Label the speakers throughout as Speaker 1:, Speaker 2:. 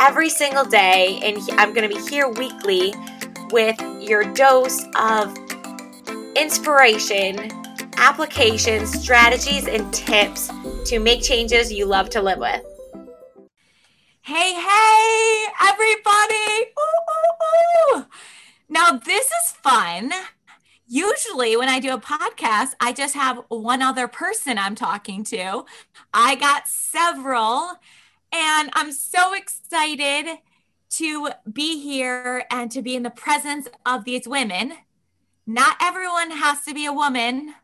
Speaker 1: every single day. And I'm going to be here weekly with your dose of inspiration, applications, strategies, and tips to make changes you love to live with.
Speaker 2: Hey, hey, everybody. Ooh, ooh, ooh. Now, this is fun. Usually, when I do a podcast, I just have one other person I'm talking to. I got several, and I'm so excited to be here and to be in the presence of these women. Not everyone has to be a woman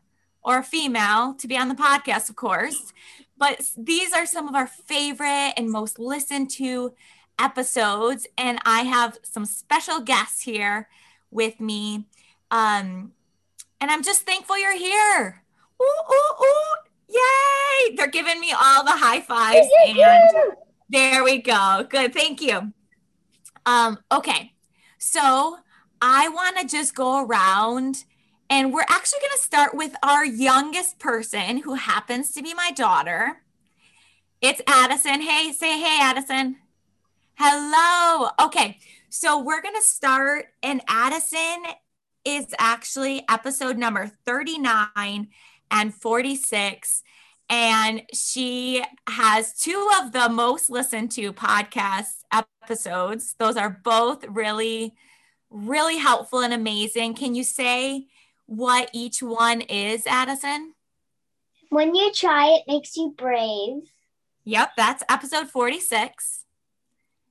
Speaker 2: or a female to be on the podcast, of course, but these are some of our favorite and most listened to episodes. And I have some special guests here with me. Um, and I'm just thankful you're here. Ooh, ooh, ooh. Yay! They're giving me all the high fives. And there we go. Good. Thank you. Um, okay. So I want to just go around and we're actually going to start with our youngest person who happens to be my daughter. It's Addison. Hey, say hey, Addison. Hello. Okay. So we're going to start, and Addison is actually episode number 39 and 46 and she has two of the most listened to podcast episodes. Those are both really, really helpful and amazing. Can you say what each one is, Addison?
Speaker 3: When you try, it makes you brave.
Speaker 2: Yep, that's episode 46.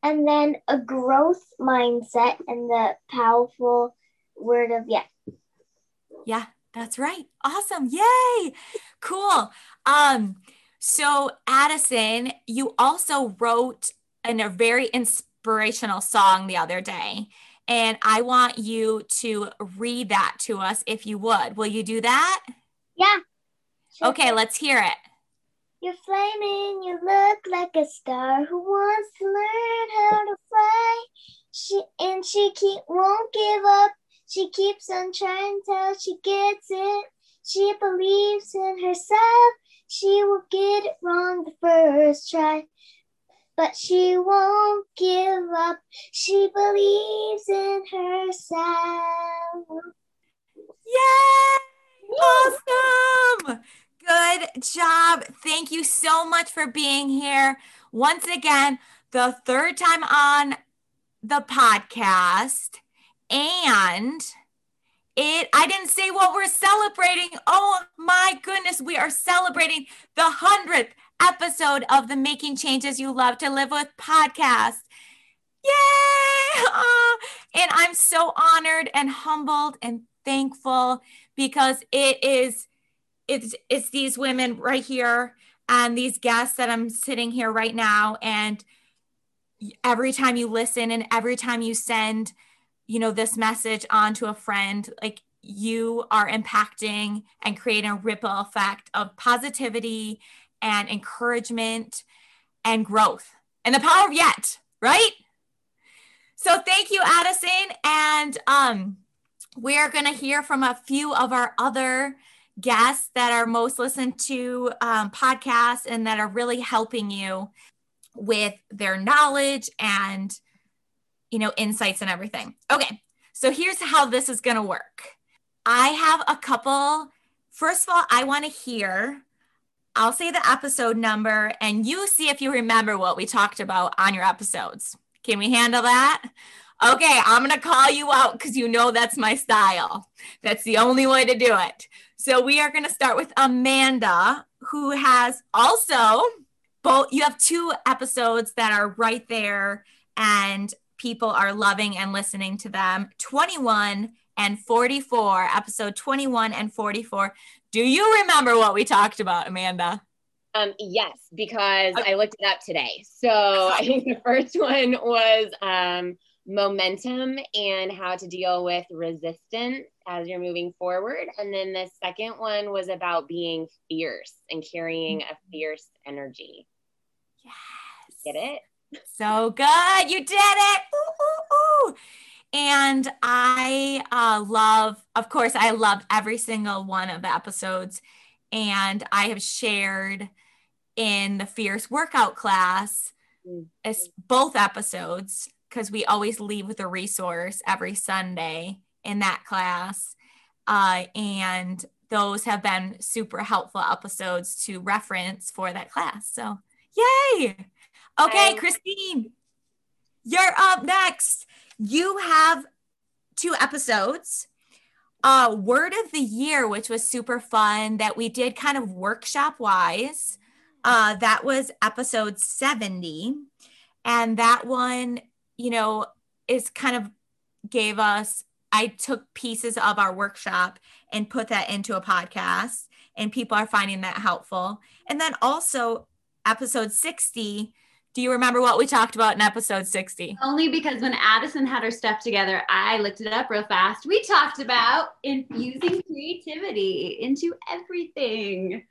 Speaker 3: And then a growth mindset and the powerful word of yeah.
Speaker 2: Yeah, that's right. Awesome. Yay. Cool. Um, so Addison, you also wrote in a very inspirational song the other day. And I want you to read that to us if you would. Will you do that?
Speaker 3: Yeah.
Speaker 2: Sure. Okay, let's hear it.
Speaker 3: You're flaming, you look like a star who wants to learn how to fly. She and she keep won't give up. She keeps on trying till she gets it. She believes in herself. She will get it wrong the first try. But she won't give up. She believes in herself.
Speaker 2: Yay! Awesome! Good job. Thank you so much for being here. Once again, the third time on the podcast. And it i didn't say what we're celebrating. Oh my goodness we are celebrating the 100th episode of the making changes you love to live with podcast. Yay! Oh, and i'm so honored and humbled and thankful because it is it's it's these women right here and these guests that i'm sitting here right now. And every time you listen and every time you send you know this message onto a friend like you are impacting and creating a ripple effect of positivity and encouragement and growth and the power of yet right? So thank you addison. And um we're going to hear from a few of our other guests that are most listened to um, podcasts and that are really helping you with their knowledge and you know, insights and everything. Okay. So here's how this is going to work. I have a couple. First of all, I want to hear, I'll say the episode number and you see if you remember what we talked about on your episodes. Can we handle that? Okay, I'm going to call you out because you know that's my style. That's the only way to do it. So we are going to start with Amanda, who has also both, you have two episodes that are right there. And people are loving and listening to them. 21 and 44, episode 21 and 44. Do you remember what we talked about, Amanda?
Speaker 1: Um, yes, because I looked it up today. So I think the first one was um, momentum and how to deal with resistance as you're moving forward. And then the second one was about being fierce and carrying a fierce energy.
Speaker 2: Yes.
Speaker 1: Get it?
Speaker 2: So good. You did it. Ooh, ooh, ooh. And I uh, love, of course, I love every single one of the episodes. And I have shared in the Fierce Workout class
Speaker 1: Mm.
Speaker 2: as both episodes because we always leave with a resource every Sunday in that class. Uh, and those have been super helpful episodes to reference for that class. So, yay! Okay, Christine, you're up next. You have two episodes. Uh, word of the year, which was super fun that we did kind of workshop wise. Uh, that was episode 70. And that one, you know, is kind of gave us, I took pieces of our workshop and put that into a podcast, and people are finding that helpful. And then also, episode 60. Do you remember what we talked about in episode 60?
Speaker 4: Only because when Addison had her stuff together, I looked it up real fast. We talked about infusing creativity into everything.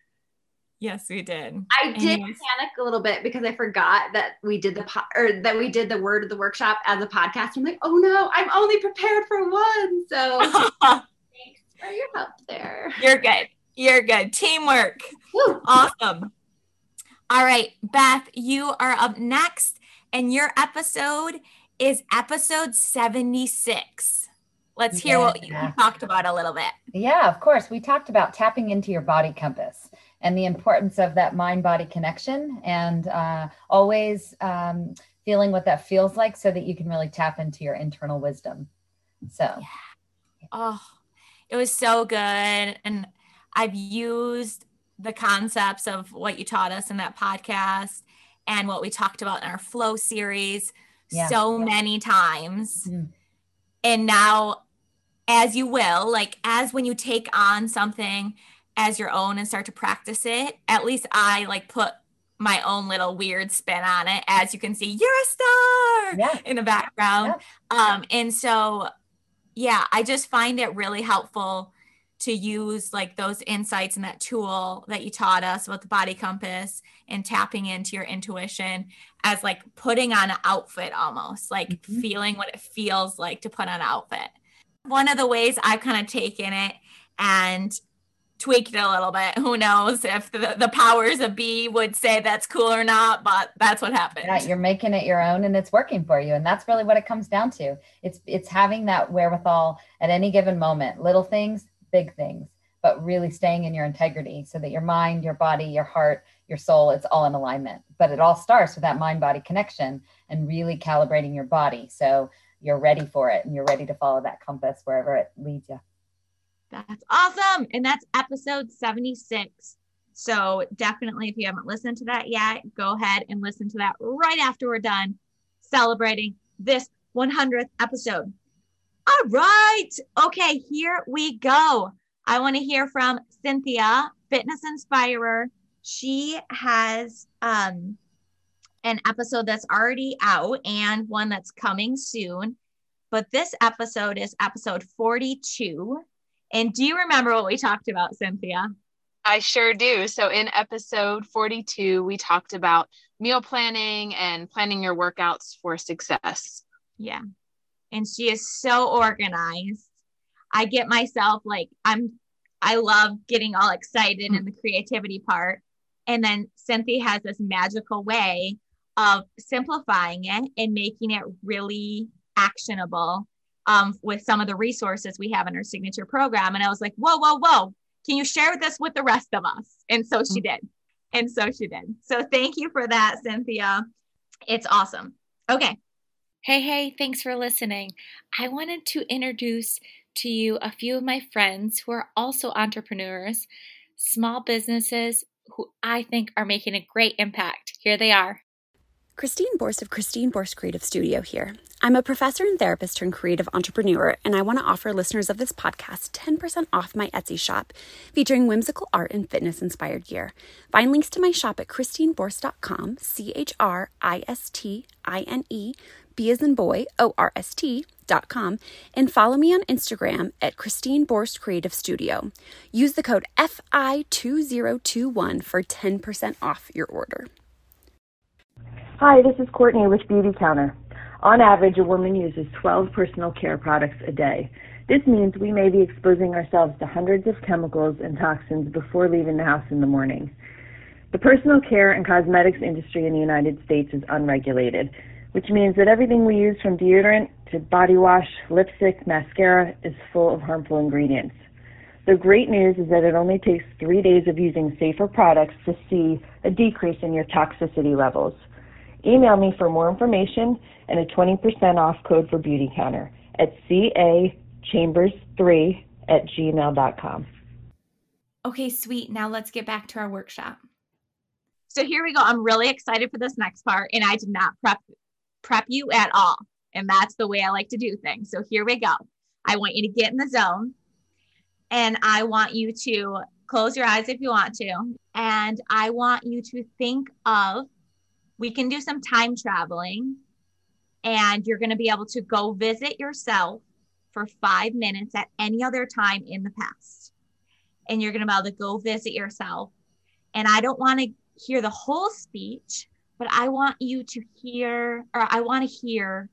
Speaker 2: Yes, we did.
Speaker 4: I did
Speaker 2: Anyways.
Speaker 4: panic a little bit because I forgot that we did the po- or that we did the word of the workshop as a podcast. I'm like, oh no, I'm only prepared for one. So thanks for your help there.
Speaker 2: You're good. You're good. Teamwork.
Speaker 4: Woo.
Speaker 2: Awesome. All right, Beth, you are up next, and your episode is episode 76. Let's hear what you talked about a little bit.
Speaker 5: Yeah, of course. We talked about tapping into your body compass and the importance of that mind body connection and uh, always um, feeling what that feels like so that you can really tap into your internal wisdom. So,
Speaker 2: Oh, it was so good. And I've used the concepts of what you taught us in that podcast and what we talked about in our flow series
Speaker 5: Yeah.
Speaker 2: so many times.
Speaker 5: Mm.
Speaker 2: And now, as you will, like as when you take on something as your own and start to practice it, at least I like put my own little weird spin on it. As you can see, you're a star
Speaker 5: yeah,
Speaker 2: in the background. Um, and so, yeah, I just find it really helpful to use like those insights and that tool that you taught us about the body compass and tapping into your intuition as like putting on an outfit almost, like
Speaker 5: Mhm.
Speaker 2: feeling what it feels like to put on an outfit. One of the ways I've kind of taken it and tweaked it a little bit. Who knows if the, the powers of B would say that's cool or not, but that's what happened.
Speaker 5: yeah, you're making it your own and it's working for you. And that's really what it comes down to. It's it's having that wherewithal at any given moment, little things, big things, but really staying in your integrity so that your mind, your body, your heart, your soul, it's all in alignment. But it all starts with that mind body connection and really calibrating your body. So you're ready for it and you're ready to follow that compass wherever it leads you.
Speaker 2: That's awesome. And that's episode 76. So definitely, if you haven't listened to that yet, go ahead and listen to that right after we're done celebrating this 100th episode. All right. Okay, here we go. I want to hear from Cynthia, Fitness Inspirer. She has um, an episode that's already out and one that's coming soon. But this episode is episode 42. And do you remember what we talked about, Cynthia?
Speaker 6: I sure do. So, in episode 42, we talked about meal planning and planning your workouts for success.
Speaker 2: Yeah. And she is so organized. I get myself like, I'm, I love getting all excited in the creativity part. And then Cynthia has this magical way of simplifying it and making it really actionable um, with some of the resources we have in our signature program. And I was like, whoa, whoa, whoa, can you share this with the rest of us? And so she did. And so she did. So thank you for that, Cynthia. It's awesome. Okay. Hey, hey, thanks for listening. I wanted to introduce to you a few of my friends who are also entrepreneurs, small businesses who I think are making a great impact. Here they are.
Speaker 7: Christine Borst of Christine Borst Creative Studio here. I'm a professor and therapist turned creative entrepreneur, and I want to offer listeners of this podcast 10% off my Etsy shop featuring whimsical art and fitness inspired gear. Find links to my shop at christineborst.com, C H R I S T I N E, B as in boy, O R S com, and follow me on Instagram at Christine Borst Creative Studio. Use the code FI2021 for 10% off your order.
Speaker 8: Hi, this is Courtney with Beauty Counter. On average, a woman uses 12 personal care products a day. This means we may be exposing ourselves to hundreds of chemicals and toxins before leaving the house in the morning. The personal care and cosmetics industry in the United States is unregulated, which means that everything we use from deodorant to body wash, lipstick, mascara is full of harmful ingredients. The great news is that it only takes three days of using safer products to see a decrease in your toxicity levels. Email me for more information and a 20% off code for Beauty Counter at cachambers3 at gmail.com.
Speaker 9: Okay, sweet. Now let's get back to our workshop.
Speaker 2: So here we go. I'm really excited for this next part, and I did not prep prep you at all. And that's the way I like to do things. So here we go. I want you to get in the zone, and I want you to close your eyes if you want to. And I want you to think of we can do some time traveling and you're going to be able to go visit yourself for five minutes at any other time in the past. And you're going to be able to go visit yourself. And I don't want to hear the whole speech, but I want you to hear, or I want to hear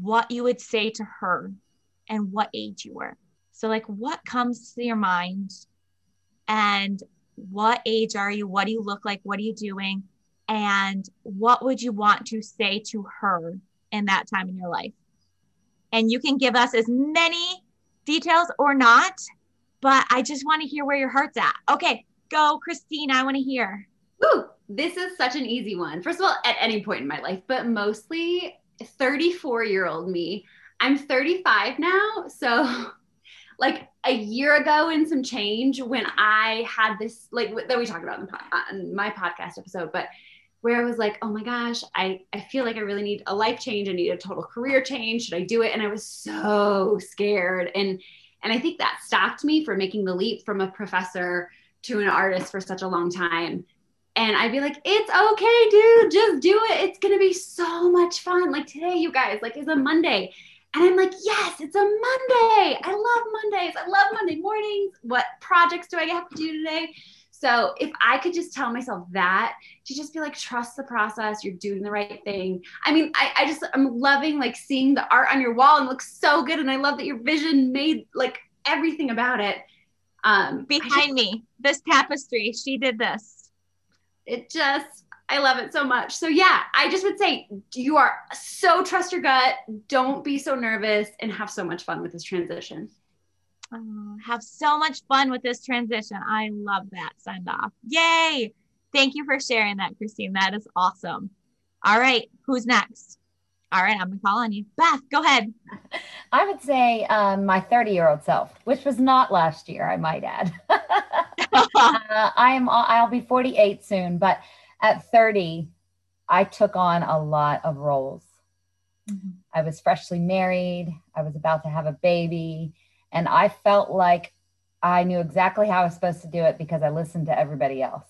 Speaker 2: what you would say to her and what age you were. So, like, what comes to your mind? And what age are you? What do you look like? What are you doing? and what would you want to say to her in that time in your life? And you can give us as many details or not, but I just want to hear where your heart's at. Okay, go, Christine. I want to hear.
Speaker 4: Ooh, this is such an easy one. First of all, at any point in my life, but mostly 34 year old me. I'm 35 now. So, like a year ago and some change, when I had this, like that we talked about in, uh, in my podcast episode, but where I was like, oh my gosh, I, I feel like I really need a life change. I need a total career change. Should I do it? And I was so scared. And and I think that stopped me from making the leap from a professor to an artist for such a long time. And I'd be like, it's okay, dude, just do it. It's gonna be so much fun. Like today, you guys, like it's a Monday. And I'm like, yes, it's a Monday. I love Mondays. I love Monday mornings. What projects do I have to do today? So if I could just tell myself that to just be like, trust the process, you're doing the right thing. I mean, I, I just I'm loving like seeing the art on your wall and looks so good. And I love that your vision made like everything about it. Um
Speaker 2: behind just, me, this tapestry, she did this.
Speaker 4: It just I love it so much. So yeah, I just would say you are so trust your gut, don't be so nervous, and have so much fun with this transition.
Speaker 2: Oh, have so much fun with this transition. I love that send off. Yay! Thank you for sharing that, Christine. That is awesome. All right, who's next? All right, I'm gonna call on you. Beth, go ahead.
Speaker 5: I would say um, my 30 year old self, which was not last year, I might add. uh, I am. I'll be 48 soon, but at 30, I took on a lot of roles. Mm-hmm. I was freshly married. I was about to have a baby. And I felt like I knew exactly how I was supposed to do it because I listened to everybody else.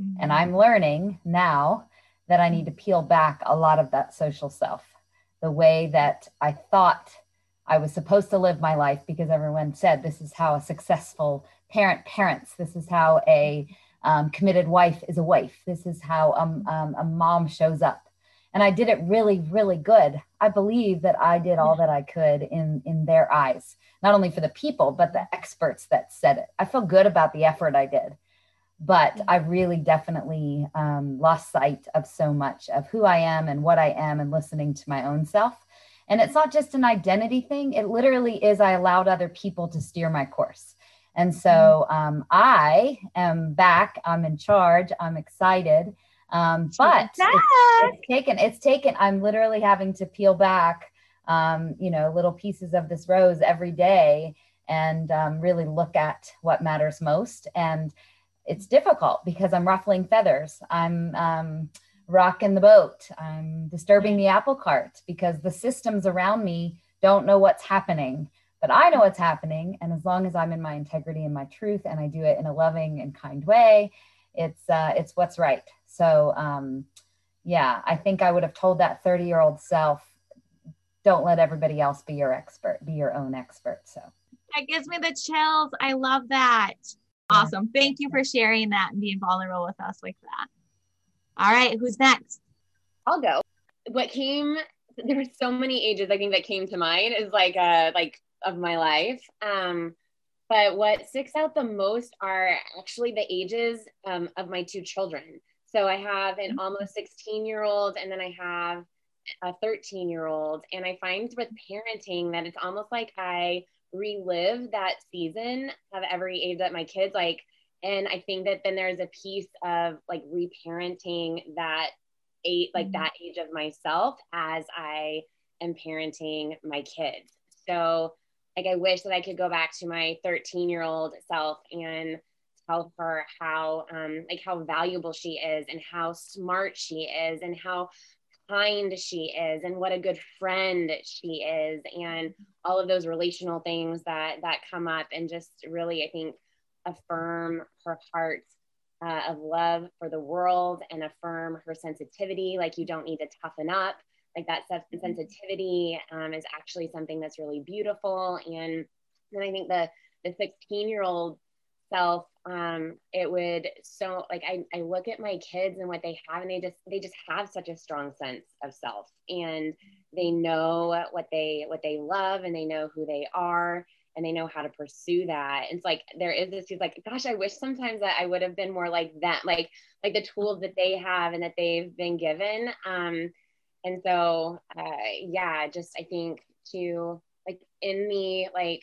Speaker 5: Mm-hmm. And I'm learning now that I need to peel back a lot of that social self, the way that I thought I was supposed to live my life because everyone said this is how a successful parent parents, this is how a um, committed wife is a wife, this is how um, um, a mom shows up and I did it really, really good. I believe that I did all that I could in in their eyes, not only for the people but the experts that said it. I feel good about the effort I did, but I really definitely um, lost sight of so much of who I am and what I am, and listening to my own self. And it's not just an identity thing; it literally is. I allowed other people to steer my course. And so um, I am back. I'm in charge. I'm excited. Um, but it's, it's, taken, it's taken, I'm literally having to peel back, um, you know, little pieces of this rose every day and um, really look at what matters most. And it's difficult because I'm ruffling feathers. I'm um, rocking the boat. I'm disturbing the apple cart because the systems around me don't know what's happening. But I know what's happening. And as long as I'm in my integrity and my truth and I do it in a loving and kind way, it's uh, it's what's right. So um, yeah, I think I would have told that 30 year old self, don't let everybody else be your expert, be your own expert. So
Speaker 10: that gives me the chills. I love that. Awesome. Thank you for sharing that and being vulnerable with us like that. All right, who's next?
Speaker 11: I'll go. What came there were so many ages I think that came to mind is like uh like of my life. Um but what sticks out the most are actually the ages um, of my two children. So I have an mm-hmm. almost 16 year old and then I have a 13 year old. And I find with parenting that it's almost like I relive that season of every age that my kids like and i think that then there's a piece of like reparenting that eight like mm-hmm. that age of myself as i am parenting my kids so like i wish that i could go back to my 13 year old self and tell her how um like how valuable she is and how smart she is and how kind she is and what a good friend she is and all of those relational things that that come up and just really i think affirm her heart uh, of love for the world and affirm her sensitivity like you don't need to toughen up. Like that mm-hmm. sensitivity um, is actually something that's really beautiful. And then i think the the 16 year old self um it would so like I, I look at my kids and what they have and they just they just have such a strong sense of self. And they know what they what they love and they know who they are and they know how to pursue that. And it's like there is this he's like gosh i wish sometimes that i would have been more like that like like the tools that they have and that they've been given. Um and so uh yeah just i think to like in me like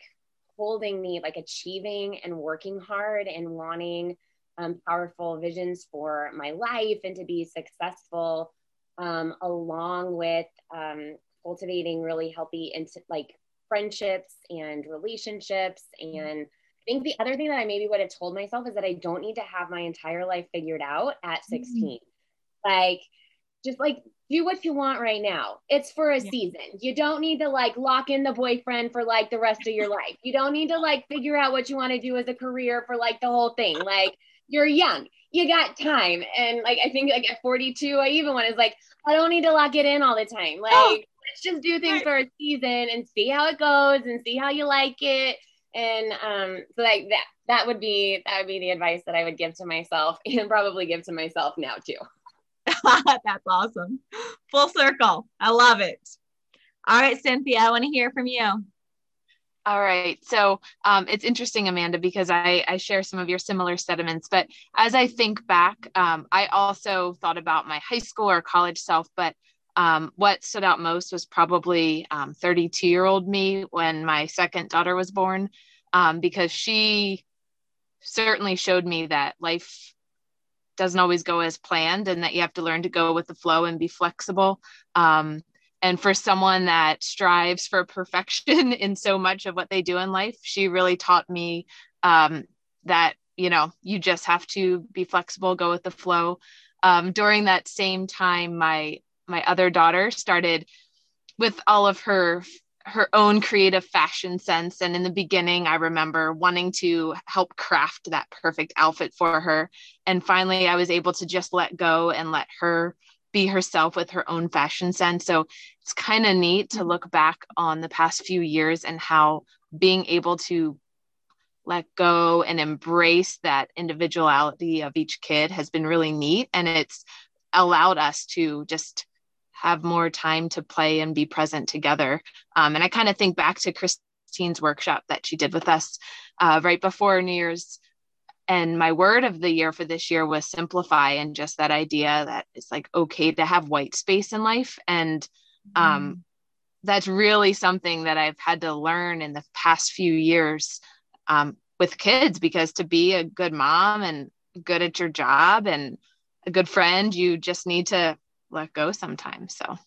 Speaker 11: holding me like achieving and working hard and wanting um, powerful visions for my life and to be successful um, along with um, cultivating really healthy into like friendships and relationships and I think the other thing that I maybe would have told myself is that I don't need to have my entire life figured out at 16. Mm-hmm. Like just like do what you want right now. It's for a yeah. season. You don't need to like lock in the boyfriend for like the rest of your life. You don't need to like figure out what you want to do as a career for like the whole thing. Like you're young. You got time. And like I think like at 42, I even want is like, I don't need to lock it in all the time. Like oh, let's just do things right. for a season and see how it goes and see how you like it. And um so like that that would be that would be the advice that I would give to myself and probably give to myself now too.
Speaker 10: That's awesome. Full circle. I love it. All right, Cynthia, I want to hear from you.
Speaker 6: All right. So um, it's interesting, Amanda, because I, I, share some of your similar sentiments. But as I think back, um, I also thought about my high school or college self. But um, what stood out most was probably 32 um, year old me when my second daughter was born, um, because she certainly showed me that life doesn't always go as planned and that you have to learn to go with the flow and be flexible. Um, and for someone that strives for perfection in so much of what they do in life, she really taught me um, that, you know, you just have to be flexible, go with the flow. Um, during that same time, my my other daughter started with all of her her own creative fashion sense. And in the beginning, I remember wanting to help craft that perfect outfit for her. And finally, I was able to just let go and let her be herself with her own fashion sense. So it's kind of neat to look back on the past few years and how being able to let go and embrace that individuality of each kid has been really neat. And it's allowed us to just have more time to play and be present together. Um, and I kind of think back to Christine's workshop that she did with us uh, right before New Year's. And my word of the year for this year was simplify, and just that idea that it's like okay to have white space in life. And um, mm. that's really something that I've had to learn in the past few years um, with kids because to be a good mom and good at your job and a good friend, you just need to let go sometimes. So,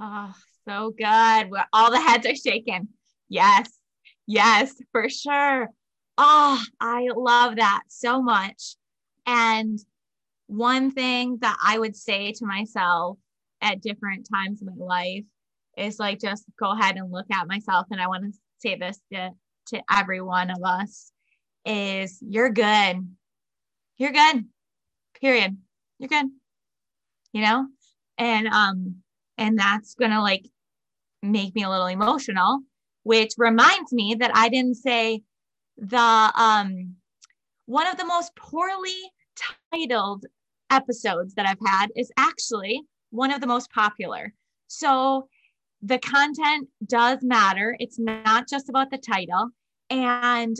Speaker 10: oh, so good. All the heads are shaking. Yes, yes, for sure. Oh, I love that so much. And
Speaker 2: one thing that I would say to myself at different times in my life is like just go ahead and look at myself and I want to say this to, to every one of us is you're good. You're good. Period. You're good. You know? And um and that's to like make me a little emotional, which reminds me that I didn't say the um one of the most poorly titled episodes that I've had is actually one of the most popular. So the content does matter. It's not just about the title. And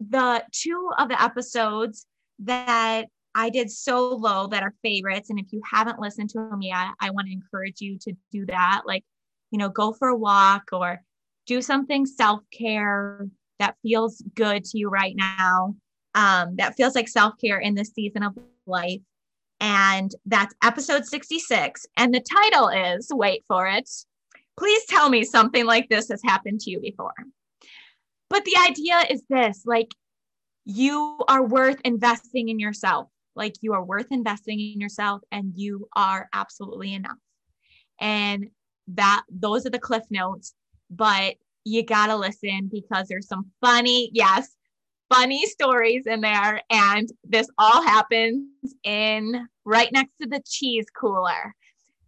Speaker 2: the two of the episodes that I did solo that are favorites, and if you haven't listened to them yet, I want to encourage you to do that. Like, you know, go for a walk or do something self care that feels good to you right now. Um, that feels like self care in this season of life. And that's episode 66. And the title is wait for it. Please tell me something like this has happened to you before. But the idea is this like, you are worth investing in yourself. Like, you are worth investing in yourself, and you are absolutely enough. And that, those are the cliff notes. But you got to listen because there's some funny, yes, funny stories in there. And this all happens in right next to the cheese cooler.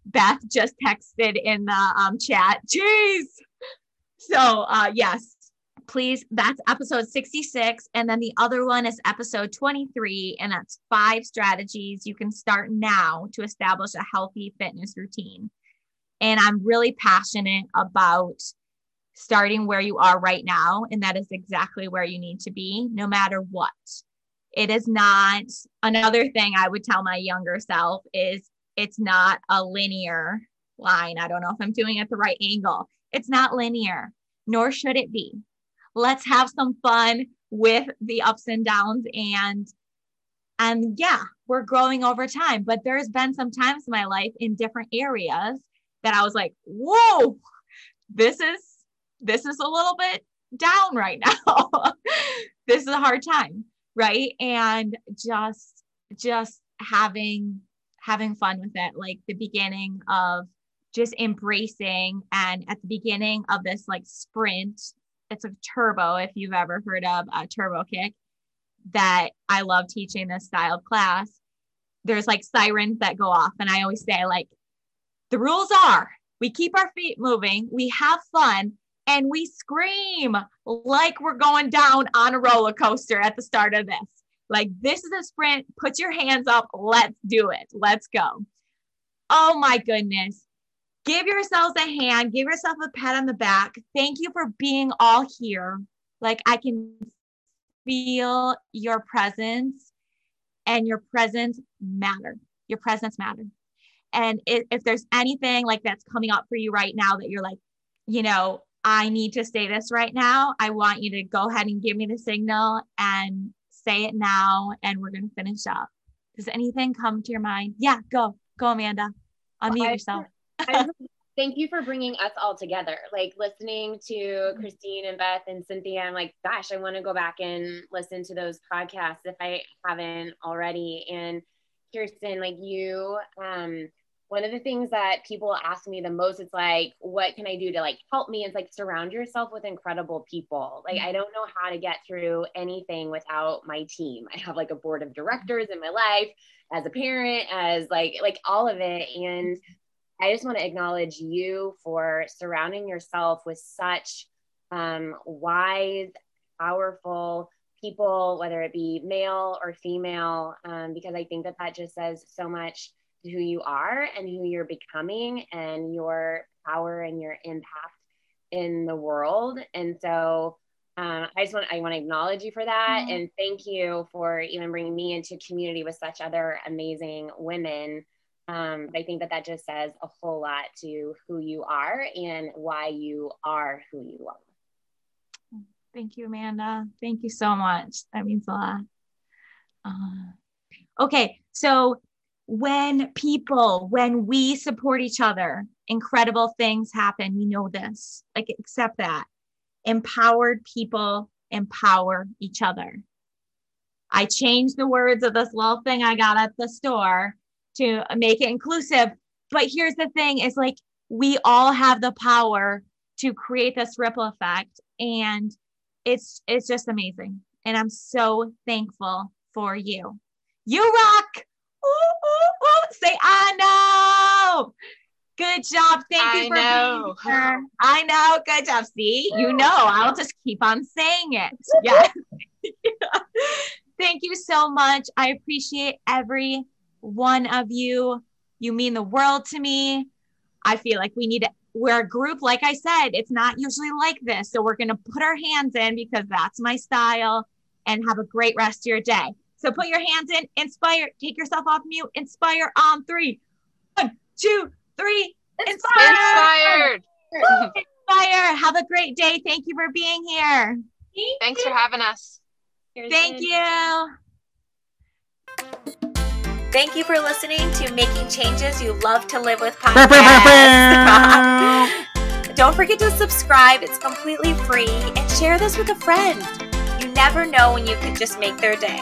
Speaker 2: Beth just texted in the um, chat, cheese. So, uh, yes, please, that's episode 66. And then the other one is episode 23, and that's five strategies you can start now to establish a healthy fitness routine. And I'm really passionate about starting where you are right now. And that is exactly where you need to be, no matter what. It is not another thing I would tell my younger self is it's not a linear line. I don't know if I'm doing it the right angle. It's not linear, nor should it be. Let's have some fun with the ups and downs and and yeah, we're growing over time, but there's been some times in my life in different areas that I was like, "Whoa, this is this is a little bit down right now. this is a hard time, right? And just just having having fun with it, like the beginning of just embracing and at the beginning of this like sprint, it's a turbo if you've ever heard of a turbo kick that I love teaching this style of class. There's like sirens that go off and I always say like the rules are we keep our feet moving, we have fun, and we scream like we're going down on a roller coaster at the start of this. Like, this is a sprint. Put your hands up. Let's do it. Let's go. Oh my goodness. Give yourselves a hand. Give yourself a pat on the back. Thank you for being all here. Like, I can feel your presence, and your presence matter. Your presence matter. And if, if there's anything like that's coming up for you right now that you're like, you know, I need to say this right now. I want you to go ahead and give me the signal and say it now, and we're going to finish up. Does anything come to your mind? Yeah, go, go, Amanda. Unmute well, yourself.
Speaker 11: Thank you for bringing us all together. Like listening to Christine and Beth and Cynthia, I'm like, gosh, I want to go back and listen to those podcasts if I haven't already. And Kirsten, like you, um, one of the things that people ask me the most it's like what can i do to like help me? It's like surround yourself with incredible people. Like i don't know how to get through anything without my team. I have like a board of directors in my life as a parent as like like all of it. And i just want to acknowledge you for surrounding yourself with such um, wise powerful people whether it be male or female um, because i think that that just says so much to who you are and who you're becoming and your power and your impact in the world. And so um, I just want I want to acknowledge you for that mm-hmm. and thank you for even bringing me into community with such other amazing women. Um, I think that that just says a whole lot to who you are and why you are who you are.
Speaker 2: Thank you, Amanda. Thank you so much. That means a lot. Uh, okay, so when people, when we support each other, incredible things happen. We know this. Like, accept that. Empowered people empower each other. I changed the words of this little thing I got at the store to make it inclusive. But here's the thing is like we all have the power to create this ripple effect and it's it's just amazing. And I'm so thankful for you. You rock. Ooh, ooh, ooh. Say I know. Good job. Thank you
Speaker 6: I
Speaker 2: for
Speaker 6: know.
Speaker 2: being here. I know. Good job. See, you know, I'll just keep on saying it. Yes. Thank you so much. I appreciate every one of you. You mean the world to me. I feel like we need to, we're a group, like I said, it's not usually like this. So we're going to put our hands in because that's my style and have a great rest of your day. So put your hands in, inspire, take yourself off mute, inspire on three. One, two, three. Inspire.
Speaker 6: Inspired.
Speaker 2: Woo, Inspire. Have a great day. Thank you for being here.
Speaker 6: Thanks for having us.
Speaker 2: Thank you.
Speaker 1: Thank you for listening to Making Changes You Love to Live with podcast. Don't forget to subscribe, it's completely free, and share this with a friend. You never know when you could just make their day.